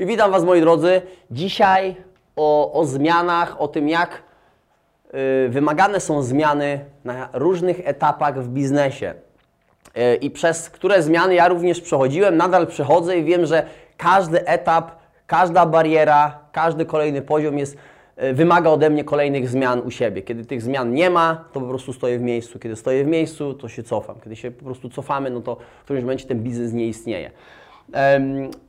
I witam Was moi drodzy. Dzisiaj o, o zmianach, o tym jak y, wymagane są zmiany na różnych etapach w biznesie. Y, I przez które zmiany ja również przechodziłem, nadal przechodzę i wiem, że każdy etap, każda bariera, każdy kolejny poziom jest y, wymaga ode mnie kolejnych zmian u siebie. Kiedy tych zmian nie ma, to po prostu stoję w miejscu. Kiedy stoję w miejscu, to się cofam. Kiedy się po prostu cofamy, no to w którymś momencie ten biznes nie istnieje.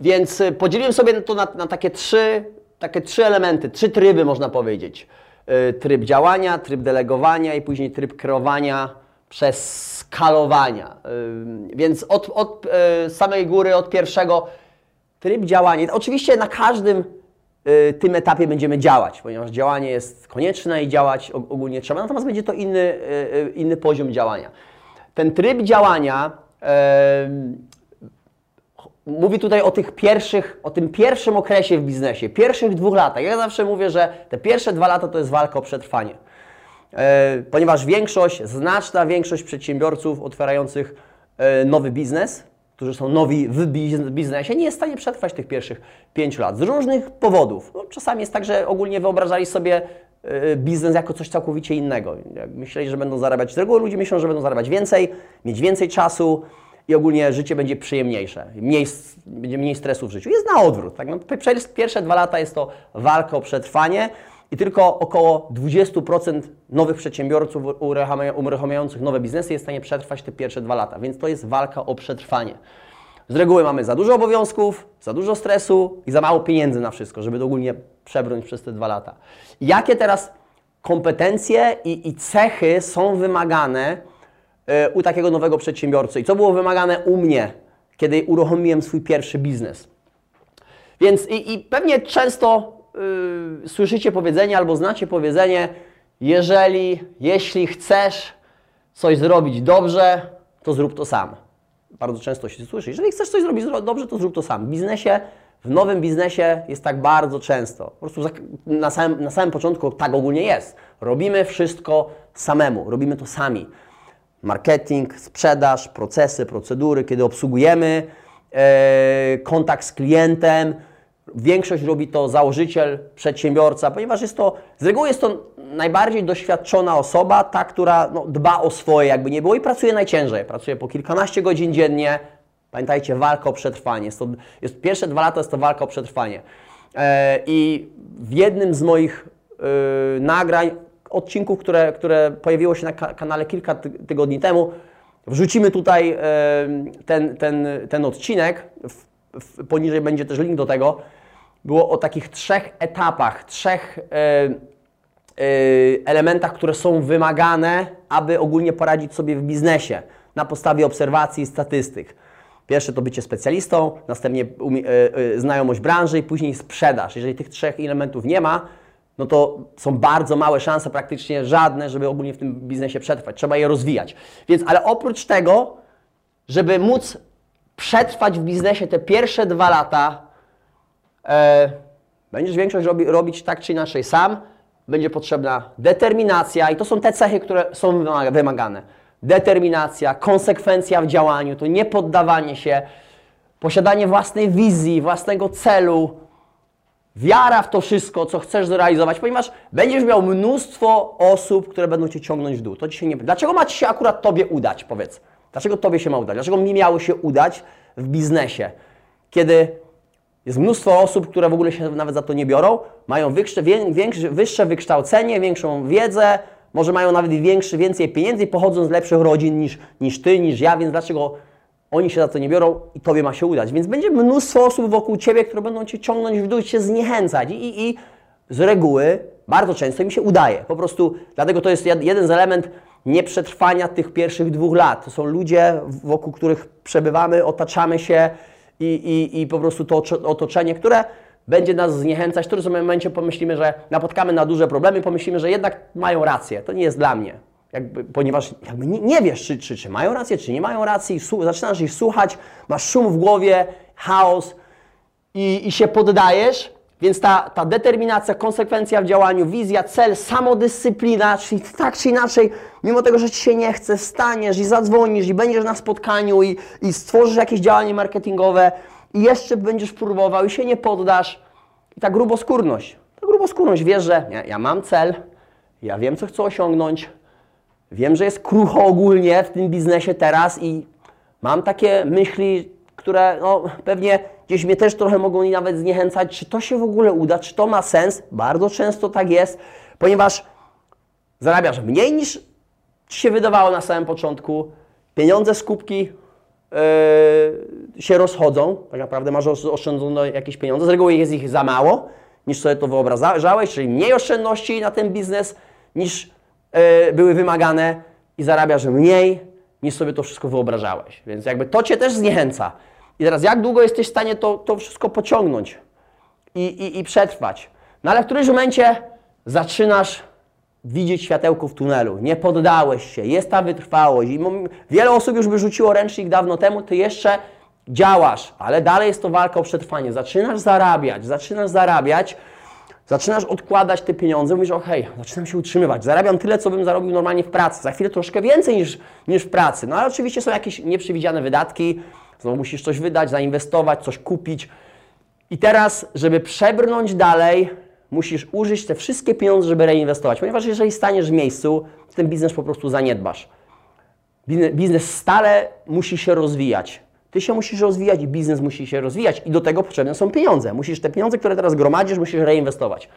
Więc y, podzieliłem sobie to na, na takie, trzy, takie trzy elementy, trzy tryby można powiedzieć. Y, Tryb działania, tryb delegowania i później tryb kreowania przez skalowania. Więc od, od y, samej góry, od pierwszego tryb działania. Oczywiście na każdym tym etapie będziemy działać, ponieważ działanie jest konieczne i działać og- ogólnie trzeba, natomiast będzie to inny, inny poziom działania. Ten tryb działania mówi tutaj o tych pierwszych, o tym pierwszym okresie w biznesie, pierwszych dwóch latach. Ja zawsze mówię, że te pierwsze dwa lata to jest walka o przetrwanie. E, ponieważ większość, znaczna większość przedsiębiorców otwierających e, nowy biznes, którzy są nowi w biz- biznesie, nie jest w stanie przetrwać tych pierwszych pięciu lat z różnych powodów. No, czasami jest tak, że ogólnie wyobrażali sobie e, biznes jako coś całkowicie innego. Myśleli, że będą zarabiać, z reguły ludzie myślą, że będą zarabiać więcej, mieć więcej czasu i ogólnie życie będzie przyjemniejsze, mniej, będzie mniej stresu w życiu. Jest na odwrót. Tak? No, przez pierwsze dwa lata jest to walka o przetrwanie i tylko około 20% nowych przedsiębiorców uruchamia- uruchamiających nowe biznesy jest w stanie przetrwać te pierwsze dwa lata, więc to jest walka o przetrwanie. Z reguły mamy za dużo obowiązków, za dużo stresu i za mało pieniędzy na wszystko, żeby ogólnie przebrnąć przez te dwa lata. Jakie teraz kompetencje i, i cechy są wymagane u takiego nowego przedsiębiorcy i co było wymagane u mnie, kiedy uruchomiłem swój pierwszy biznes? Więc i, i pewnie często y, słyszycie powiedzenie albo znacie powiedzenie, jeżeli, jeśli chcesz coś zrobić dobrze, to zrób to sam. Bardzo często się słyszy, jeżeli chcesz coś zrobić zro- dobrze, to zrób to sam. W biznesie, w nowym biznesie jest tak bardzo często. Po prostu na samym, na samym początku tak ogólnie jest. Robimy wszystko samemu, robimy to sami marketing, sprzedaż, procesy, procedury, kiedy obsługujemy e, kontakt z klientem. Większość robi to założyciel, przedsiębiorca, ponieważ jest to, z reguły jest to najbardziej doświadczona osoba, ta, która no, dba o swoje, jakby nie było i pracuje najciężej. Pracuje po kilkanaście godzin dziennie. Pamiętajcie, walka o przetrwanie. Jest to, jest, pierwsze dwa lata jest to walka o przetrwanie. E, I w jednym z moich y, nagrań, odcinków, które, które pojawiło się na ka- kanale kilka ty- tygodni temu. Wrzucimy tutaj ten, ten, ten odcinek. Poniżej będzie też link do tego. Było o takich trzech etapach, trzech y, elementach, które są wymagane, aby ogólnie poradzić sobie w biznesie na podstawie obserwacji i statystyk. Pierwsze to bycie specjalistą, następnie y, y, znajomość branży i później sprzedaż. Jeżeli tych trzech elementów nie ma, no to są bardzo małe szanse, praktycznie żadne, żeby ogólnie w tym biznesie przetrwać. Trzeba je rozwijać. Więc, ale oprócz tego, żeby móc przetrwać w biznesie te pierwsze dwa lata, e, będziesz większość robi, robić tak czy inaczej sam, będzie potrzebna determinacja i to są te cechy, które są wymaga- wymagane. Determinacja, konsekwencja w działaniu, to niepoddawanie się, posiadanie własnej wizji, własnego celu, wiara w to wszystko, co chcesz zrealizować, ponieważ będziesz miał mnóstwo osób, które będą Cię ciągnąć w dół. To się nie... Dlaczego ma Ci się akurat Tobie udać, powiedz? Dlaczego Tobie się ma udać? Dlaczego mi miało się udać w biznesie, kiedy jest mnóstwo osób, które w ogóle się nawet za to nie biorą, mają wyższe, wyższe wykształcenie, większą wiedzę, może mają nawet większy, więcej pieniędzy i pochodzą z lepszych rodzin niż, niż Ty, niż ja, więc dlaczego oni się za to nie biorą i Tobie ma się udać? Więc będzie mnóstwo osób wokół Ciebie, które będą Cię ciągnąć w dół Cię zniechęcać i, i, i z reguły bardzo często mi się udaje. Po prostu dlatego to jest jed- jeden z element nieprzetrwania tych pierwszych dwóch lat. To są ludzie, wokół których przebywamy, otaczamy się i, i, i po prostu to otoczenie, które będzie nas zniechęcać, w którym momencie pomyślimy, że napotkamy na duże problemy, pomyślimy, że jednak mają rację, to nie jest dla mnie. Jakby, ponieważ jakby nie, nie wiesz, czy, czy, czy mają rację, czy nie mają racji, zaczynasz ich słuchać, masz szum w głowie, chaos i, i się poddajesz, więc ta, ta determinacja, konsekwencja w działaniu, wizja, cel, samodyscyplina, czyli tak czy inaczej, mimo tego, że Ci się nie chce, staniesz i zadzwonisz i będziesz na spotkaniu i, i stworzysz jakieś działanie marketingowe i jeszcze będziesz próbował i się nie poddasz. I ta gruboskórność. Ta gruboskórność wiesz, że ja mam cel, ja wiem, co chcę osiągnąć, wiem, że jest krucho ogólnie w tym biznesie teraz i mam takie myśli, które no, pewnie gdzieś mnie też trochę mogą nawet zniechęcać, czy to się w ogóle uda, czy to ma sens. Bardzo często tak jest, ponieważ zarabiasz mniej niż ci się wydawało na samym początku, pieniądze z kubki yy, się rozchodzą, tak naprawdę masz oszczędzone jakieś pieniądze, z reguły jest ich za mało, niż sobie to wyobrażałeś, czyli mniej oszczędności na ten biznes niż były wymagane i zarabiasz mniej niż sobie to wszystko wyobrażałeś. Więc jakby to Cię też zniechęca. I teraz jak długo jesteś w stanie to, to wszystko pociągnąć i, i, i przetrwać? No ale w którymś momencie zaczynasz widzieć światełko w tunelu, nie poddałeś się, jest ta wytrwałość. I wiele osób już wyrzuciło ręcznik dawno temu, ty jeszcze działasz, ale dalej jest to walka o przetrwanie. Zaczynasz zarabiać, zaczynasz zarabiać, zaczynasz odkładać te pieniądze, mówisz, okay, zaczynam się utrzymywać, zarabiam tyle, co bym zarobił normalnie w pracy, za chwilę troszkę więcej niż, niż w pracy. No ale oczywiście są jakieś nieprzewidziane wydatki, znowu musisz coś wydać, zainwestować, coś kupić. I teraz, żeby przebrnąć dalej, musisz użyć te wszystkie pieniądze, żeby reinwestować, ponieważ jeżeli staniesz w miejscu, ten biznes po prostu zaniedbasz. Biznes stale musi się rozwijać. Ty się musisz rozwijać i biznes musi się rozwijać i do tego potrzebne są pieniądze. Musisz te pieniądze, które teraz gromadzisz, musisz reinwestować.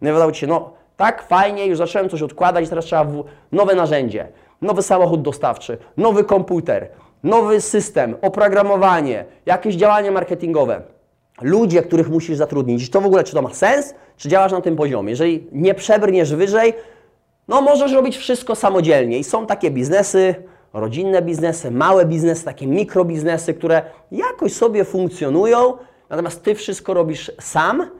No i wydawało Ci się, no tak, fajnie, już zacząłem coś odkładać, teraz trzeba w nowe narzędzie, nowy samochód dostawczy, nowy komputer, nowy system, oprogramowanie, jakieś działania marketingowe ludzie, których musisz zatrudnić. To w ogóle, czy to ma sens, czy działasz na tym poziomie. Jeżeli nie przebrniesz wyżej, no możesz robić wszystko samodzielnie. I są takie biznesy, rodzinne biznesy, małe biznesy, takie mikrobiznesy, które jakoś sobie funkcjonują, natomiast Ty wszystko robisz sam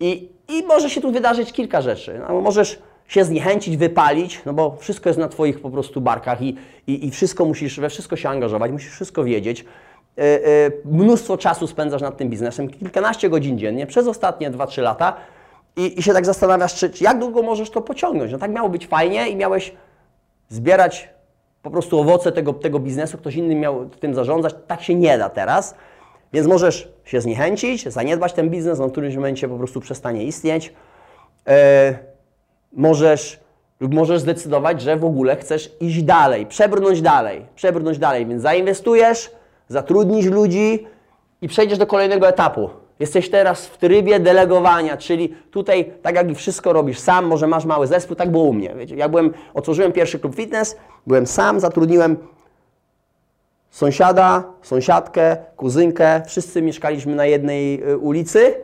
i, i może się tu wydarzyć kilka rzeczy. No, możesz się zniechęcić, wypalić, no bo wszystko jest na Twoich po prostu barkach i, i, i wszystko musisz, we wszystko się angażować, musisz wszystko wiedzieć. E, e, mnóstwo czasu spędzasz nad tym biznesem, kilkanaście godzin dziennie, przez ostatnie 2-3 lata i, i się tak zastanawiasz, czy, czy, jak długo możesz to pociągnąć. No tak miało być fajnie i miałeś zbierać po prostu owoce tego, tego biznesu, ktoś inny miał tym zarządzać. Tak się nie da teraz. Więc możesz się zniechęcić, zaniedbać ten biznes, on w którymś momencie po prostu przestanie istnieć. E, możesz lub możesz zdecydować, że w ogóle chcesz iść dalej, przebrnąć dalej, przebrnąć dalej, więc zainwestujesz, zatrudnisz ludzi i przejdziesz do kolejnego etapu. Jesteś teraz w trybie delegowania, czyli tutaj, tak jak i wszystko robisz sam, może masz mały zespół, tak było u mnie. Wiecie, ja byłem, otworzyłem pierwszy klub fitness, byłem sam, zatrudniłem sąsiada, sąsiadkę, kuzynkę, wszyscy mieszkaliśmy na jednej y, ulicy,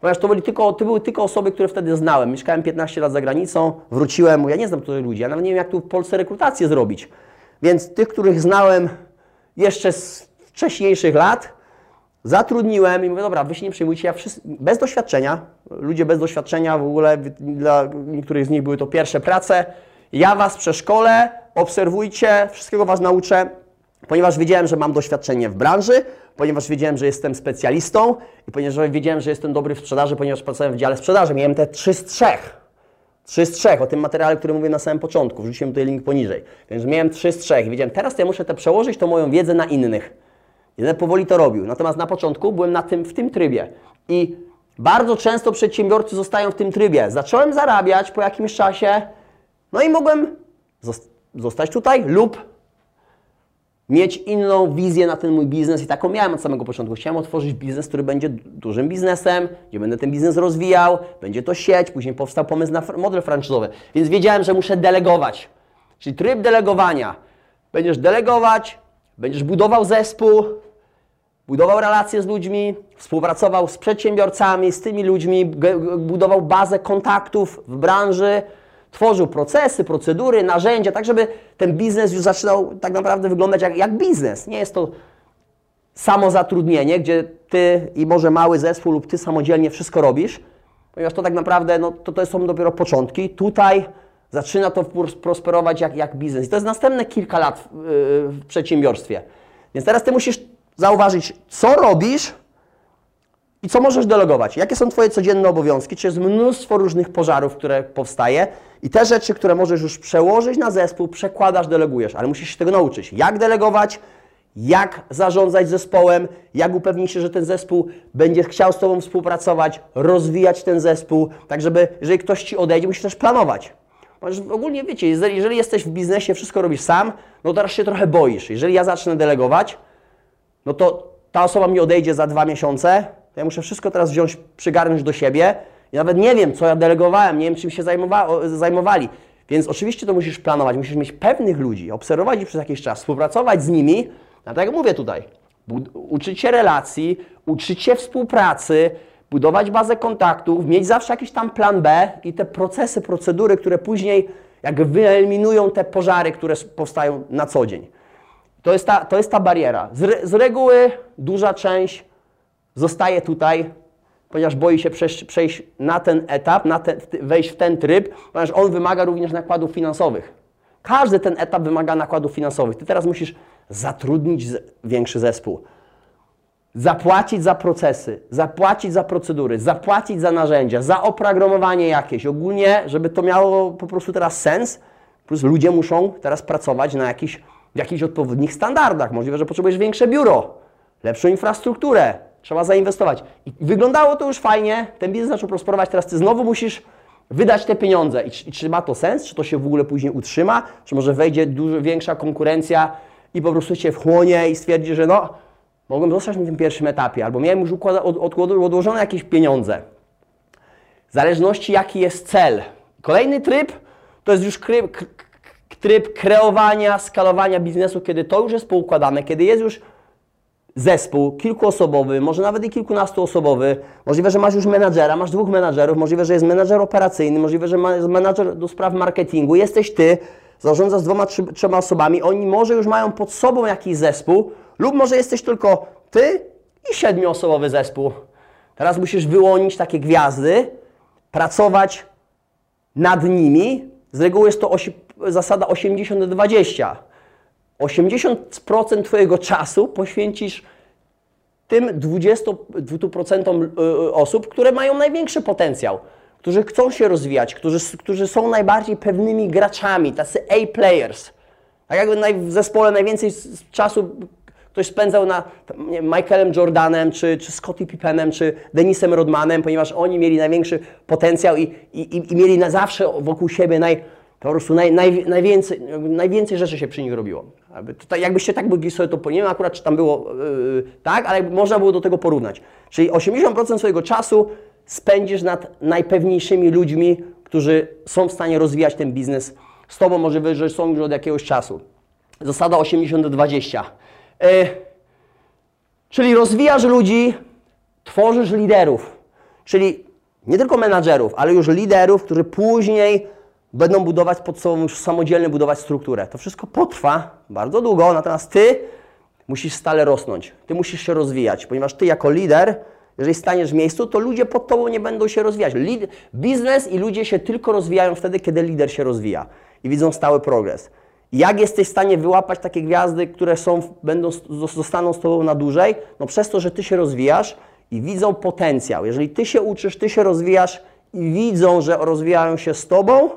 ponieważ to były, tylko, to były tylko osoby, które wtedy znałem. Mieszkałem 15 lat za granicą, wróciłem, ja nie znam tutaj ludzi, ja nawet nie wiem, jak tu w Polsce rekrutację zrobić. Więc tych, których znałem jeszcze z wcześniejszych lat zatrudniłem i mówię, dobra, wy się nie przejmujcie, ja wszyscy, bez doświadczenia, ludzie bez doświadczenia, w ogóle dla niektórych z nich były to pierwsze prace, ja Was przeszkolę, obserwujcie, wszystkiego Was nauczę, ponieważ wiedziałem, że mam doświadczenie w branży, ponieważ wiedziałem, że jestem specjalistą i ponieważ wiedziałem, że jestem dobry w sprzedaży, ponieważ pracowałem w dziale sprzedaży. Miałem te 3 z 3. 3 z 3, o tym materiale, który mówię na samym początku, wrzuciłem tutaj link poniżej. Więc miałem 3 z 3 i wiedziałem, teraz ja muszę te przełożyć tą moją wiedzę na innych. Jeden powoli to robił. Natomiast na początku byłem na tym, w tym trybie. I bardzo często przedsiębiorcy zostają w tym trybie. Zacząłem zarabiać po jakimś czasie, no i mogłem zostać tutaj lub mieć inną wizję na ten mój biznes i taką miałem od samego początku. Chciałem otworzyć biznes, który będzie dużym biznesem, gdzie będę ten biznes rozwijał, będzie to sieć, później powstał pomysł na model franczyzowy. Więc wiedziałem, że muszę delegować. Czyli tryb delegowania. Będziesz delegować, będziesz budował zespół, budował relacje z ludźmi, współpracował z przedsiębiorcami, z tymi ludźmi, budował bazę kontaktów w branży, tworzył procesy, procedury, narzędzia, tak żeby ten biznes już zaczynał tak naprawdę wyglądać jak, jak biznes. Nie jest to samozatrudnienie, gdzie ty i może mały zespół lub ty samodzielnie wszystko robisz, ponieważ to tak naprawdę no, to, to są dopiero początki. Tutaj zaczyna to prosperować jak, jak biznes. I to jest następne kilka lat w, w przedsiębiorstwie. Więc teraz ty musisz zauważyć, co robisz i co możesz delegować. Jakie są Twoje codzienne obowiązki? Czy jest mnóstwo różnych pożarów, które powstaje i te rzeczy, które możesz już przełożyć na zespół, przekładasz, delegujesz, ale musisz się tego nauczyć. Jak delegować, jak zarządzać zespołem, jak upewnić się, że ten zespół będzie chciał z Tobą współpracować, rozwijać ten zespół, tak żeby, jeżeli ktoś Ci odejdzie, musisz też planować. Ponieważ ogólnie wiecie, jeżeli, jesteś w biznesie, wszystko robisz sam, no teraz się trochę boisz. Jeżeli ja zacznę delegować, no to ta osoba mi odejdzie za dwa miesiące, to ja muszę wszystko teraz wziąć, przygarnąć do siebie. I nawet nie wiem, co ja delegowałem, nie wiem, czym się zajmowali. Więc oczywiście to musisz planować, musisz mieć pewnych ludzi, obserwować ich przez jakiś czas, współpracować z nimi. No tak jak mówię tutaj, uczyć się relacji, uczyć się współpracy, budować bazę kontaktów, mieć zawsze jakiś tam plan B i te procesy, procedury, które później jak wyeliminują te pożary, które powstają na co dzień. To jest ta, to jest ta bariera. Z, z reguły duża część zostaje tutaj, ponieważ boi się przejść, przejść na ten etap, na ten, wejść w ten tryb, ponieważ on wymaga również nakładów finansowych. Każdy ten etap wymaga nakładów finansowych. Ty teraz musisz zatrudnić większy zespół, zapłacić za procesy, zapłacić za procedury, zapłacić za narzędzia, za oprogramowanie jakieś. Ogólnie, żeby to miało po prostu teraz sens, plus ludzie muszą teraz pracować na jakichś, w jakichś odpowiednich standardach. Możliwe, że potrzebujesz większe biuro, lepszą infrastrukturę, trzeba zainwestować. I wyglądało to już fajnie, ten biznes zaczął prosperować, teraz ty znowu musisz wydać te pieniądze. I, I, czy ma to sens? Czy to się w ogóle później utrzyma? Czy może wejdzie dużo większa konkurencja i po prostu cię wchłonie i stwierdzi, że no, mogłem zostać na tym pierwszym etapie, albo miałem już układa, od, od, odłożone jakieś pieniądze. W zależności jaki jest cel. Kolejny tryb to jest już tryb kreowania, skalowania biznesu, kiedy to już jest poukładane, kiedy jest już zespół kilkuosobowy, może nawet i kilkunastoosobowy. Możliwe, że masz już menadżera, masz dwóch menadżerów, możliwe, że jest menadżer operacyjny, możliwe, że jest menadżer do spraw marketingu, jesteś ty, zarządzasz dwoma, trzy, trzema osobami, oni może już mają pod sobą jakiś zespół, lub może jesteś tylko ty i siedmioosobowy zespół. Teraz musisz wyłonić takie gwiazdy, pracować nad nimi. Z reguły jest to zasada 80-20. 80% Twojego czasu poświęcisz tym 20% y, y, osób, które mają największy potencjał, którzy chcą się rozwijać, którzy, którzy są najbardziej pewnymi graczami, tacy A-players. Tak jakby w zespole najwięcej czasu ktoś spędzał na Michaelem Jordanem, czy, czy Scottie Pippenem, czy Denisem Rodmanem, ponieważ oni mieli największy potencjał i, i, i mieli na zawsze wokół siebie naj, po prostu naj, naj, najwięcej, najwięcej rzeczy się przy nich robiło. Jakbyście tak mogli sobie to, nie wiem akurat czy tam było yy, tak, ale można było do tego porównać. Czyli 80% swojego czasu spędzisz nad najpewniejszymi ludźmi, którzy są w stanie rozwijać ten biznes z Tobą, może że są już od jakiegoś czasu. Zasada 80-20. Yy, czyli rozwijasz ludzi, tworzysz liderów, czyli nie tylko menadżerów, ale już liderów, którzy później będą budować pod sobą już samodzielnie budować strukturę. To wszystko potrwa bardzo długo, natomiast ty musisz stale rosnąć. Ty musisz się rozwijać, ponieważ ty jako lider, jeżeli staniesz w miejscu, to ludzie pod tobą nie będą się rozwijać. Lid biznes i ludzie się tylko rozwijają wtedy, kiedy lider się rozwija i widzą stały progres. Jak jesteś w stanie wyłapać takie gwiazdy, które są, będą, zostaną z tobą na dłużej? No przez to, że ty się rozwijasz i widzą potencjał. Jeżeli ty się uczysz, ty się rozwijasz i widzą, że rozwijają się z tobą,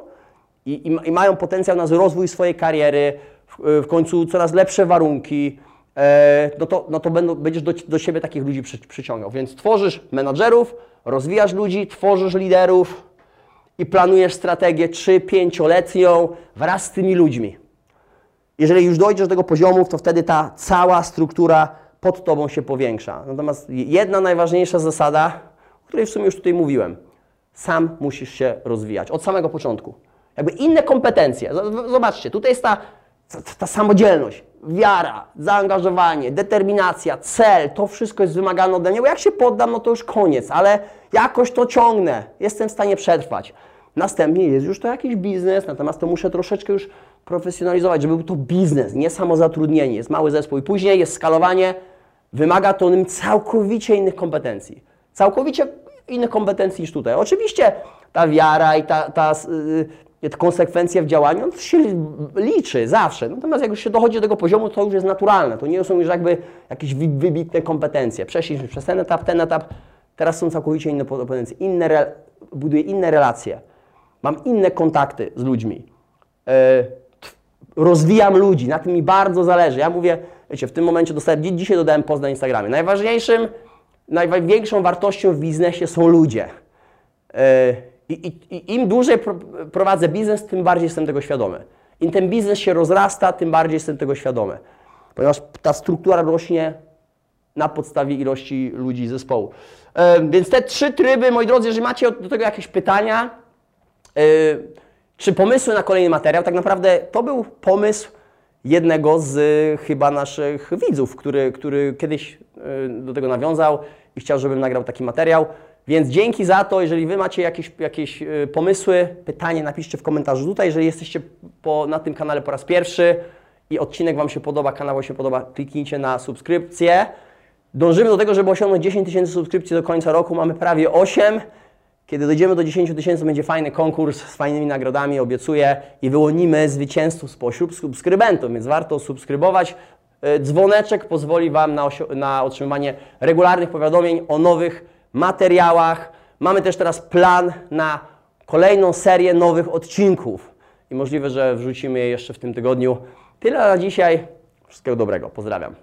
i, i, i mają potencjał na rozwój swojej kariery, w, w końcu coraz lepsze warunki, e, no to, no to będą, będziesz do, do siebie takich ludzi przy, przyciągał. Więc tworzysz menadżerów, rozwijasz ludzi, tworzysz liderów i planujesz strategię 3-5-letnią wraz z tymi ludźmi. Jeżeli już dojdziesz do tego poziomu, to wtedy ta cała struktura pod Tobą się powiększa. Natomiast jedna najważniejsza zasada, o której w sumie już tutaj mówiłem, sam musisz się rozwijać od samego początku. Jakby inne kompetencje. Zobaczcie, tutaj jest ta, ta, ta samodzielność, wiara, zaangażowanie, determinacja, cel, to wszystko jest wymagane ode mnie, bo jak się poddam, no to już koniec, ale jakoś to ciągnę, jestem w stanie przetrwać. Następnie jest już to jakiś biznes, natomiast to muszę troszeczkę już profesjonalizować, żeby był to biznes, nie samozatrudnienie, jest mały zespół i później jest skalowanie, wymaga to całkowicie innych kompetencji. Całkowicie innych kompetencji niż tutaj. Oczywiście ta wiara i ta, ta konsekwencje w działaniu, to się liczy zawsze. Natomiast jak już się dochodzi do tego poziomu, to już jest naturalne. To nie są już jakby jakieś wybitne kompetencje. Przeszliśmy przez ten etap, ten etap, teraz są całkowicie inne kompetencje. Inne buduję inne relacje. Mam inne kontakty z ludźmi. Yy, rozwijam ludzi, na tym mi bardzo zależy. Ja mówię, Wiecie, w tym momencie dostałem, dzi- dzisiaj dodałem post na Instagramie. Najważniejszym, największą wartością w biznesie są ludzie. Yy, I, i, i im dłużej pro, prowadzę biznes, tym bardziej jestem tego świadomy. Im ten biznes się rozrasta, tym bardziej jestem tego świadomy. Ponieważ ta struktura rośnie na podstawie ilości ludzi zespołu. E, Więc te trzy tryby, moi drodzy, jeżeli macie do tego jakieś pytania, e, czy pomysły na kolejny materiał, tak naprawdę to był pomysł jednego z e, chyba naszych widzów, który, który kiedyś e, do tego nawiązał i chciał, żebym nagrał taki materiał. Więc dzięki za to, jeżeli Wy macie jakieś, jakieś e, pomysły, pytanie, napiszcie w komentarzu tutaj. Jeżeli jesteście po, na tym kanale po raz pierwszy i odcinek Wam się podoba, kanał Wam się podoba, kliknijcie na subskrypcję. Dążymy do tego, żeby osiągnąć 10 tysięcy subskrypcji do końca roku. Mamy prawie 8. Kiedy dojdziemy do 10 tysięcy, będzie fajny konkurs z fajnymi nagrodami, obiecuję, i wyłonimy zwycięzców spośród subskrybentów, więc warto subskrybować. E, Dzwoneczek pozwoli Wam na, na otrzymywanie regularnych powiadomień o nowych materiałach. Mamy też teraz plan na kolejną serię nowych odcinków i możliwe, że wrzucimy je jeszcze w tym tygodniu. Tyle na dzisiaj. Wszystkiego dobrego. Pozdrawiam.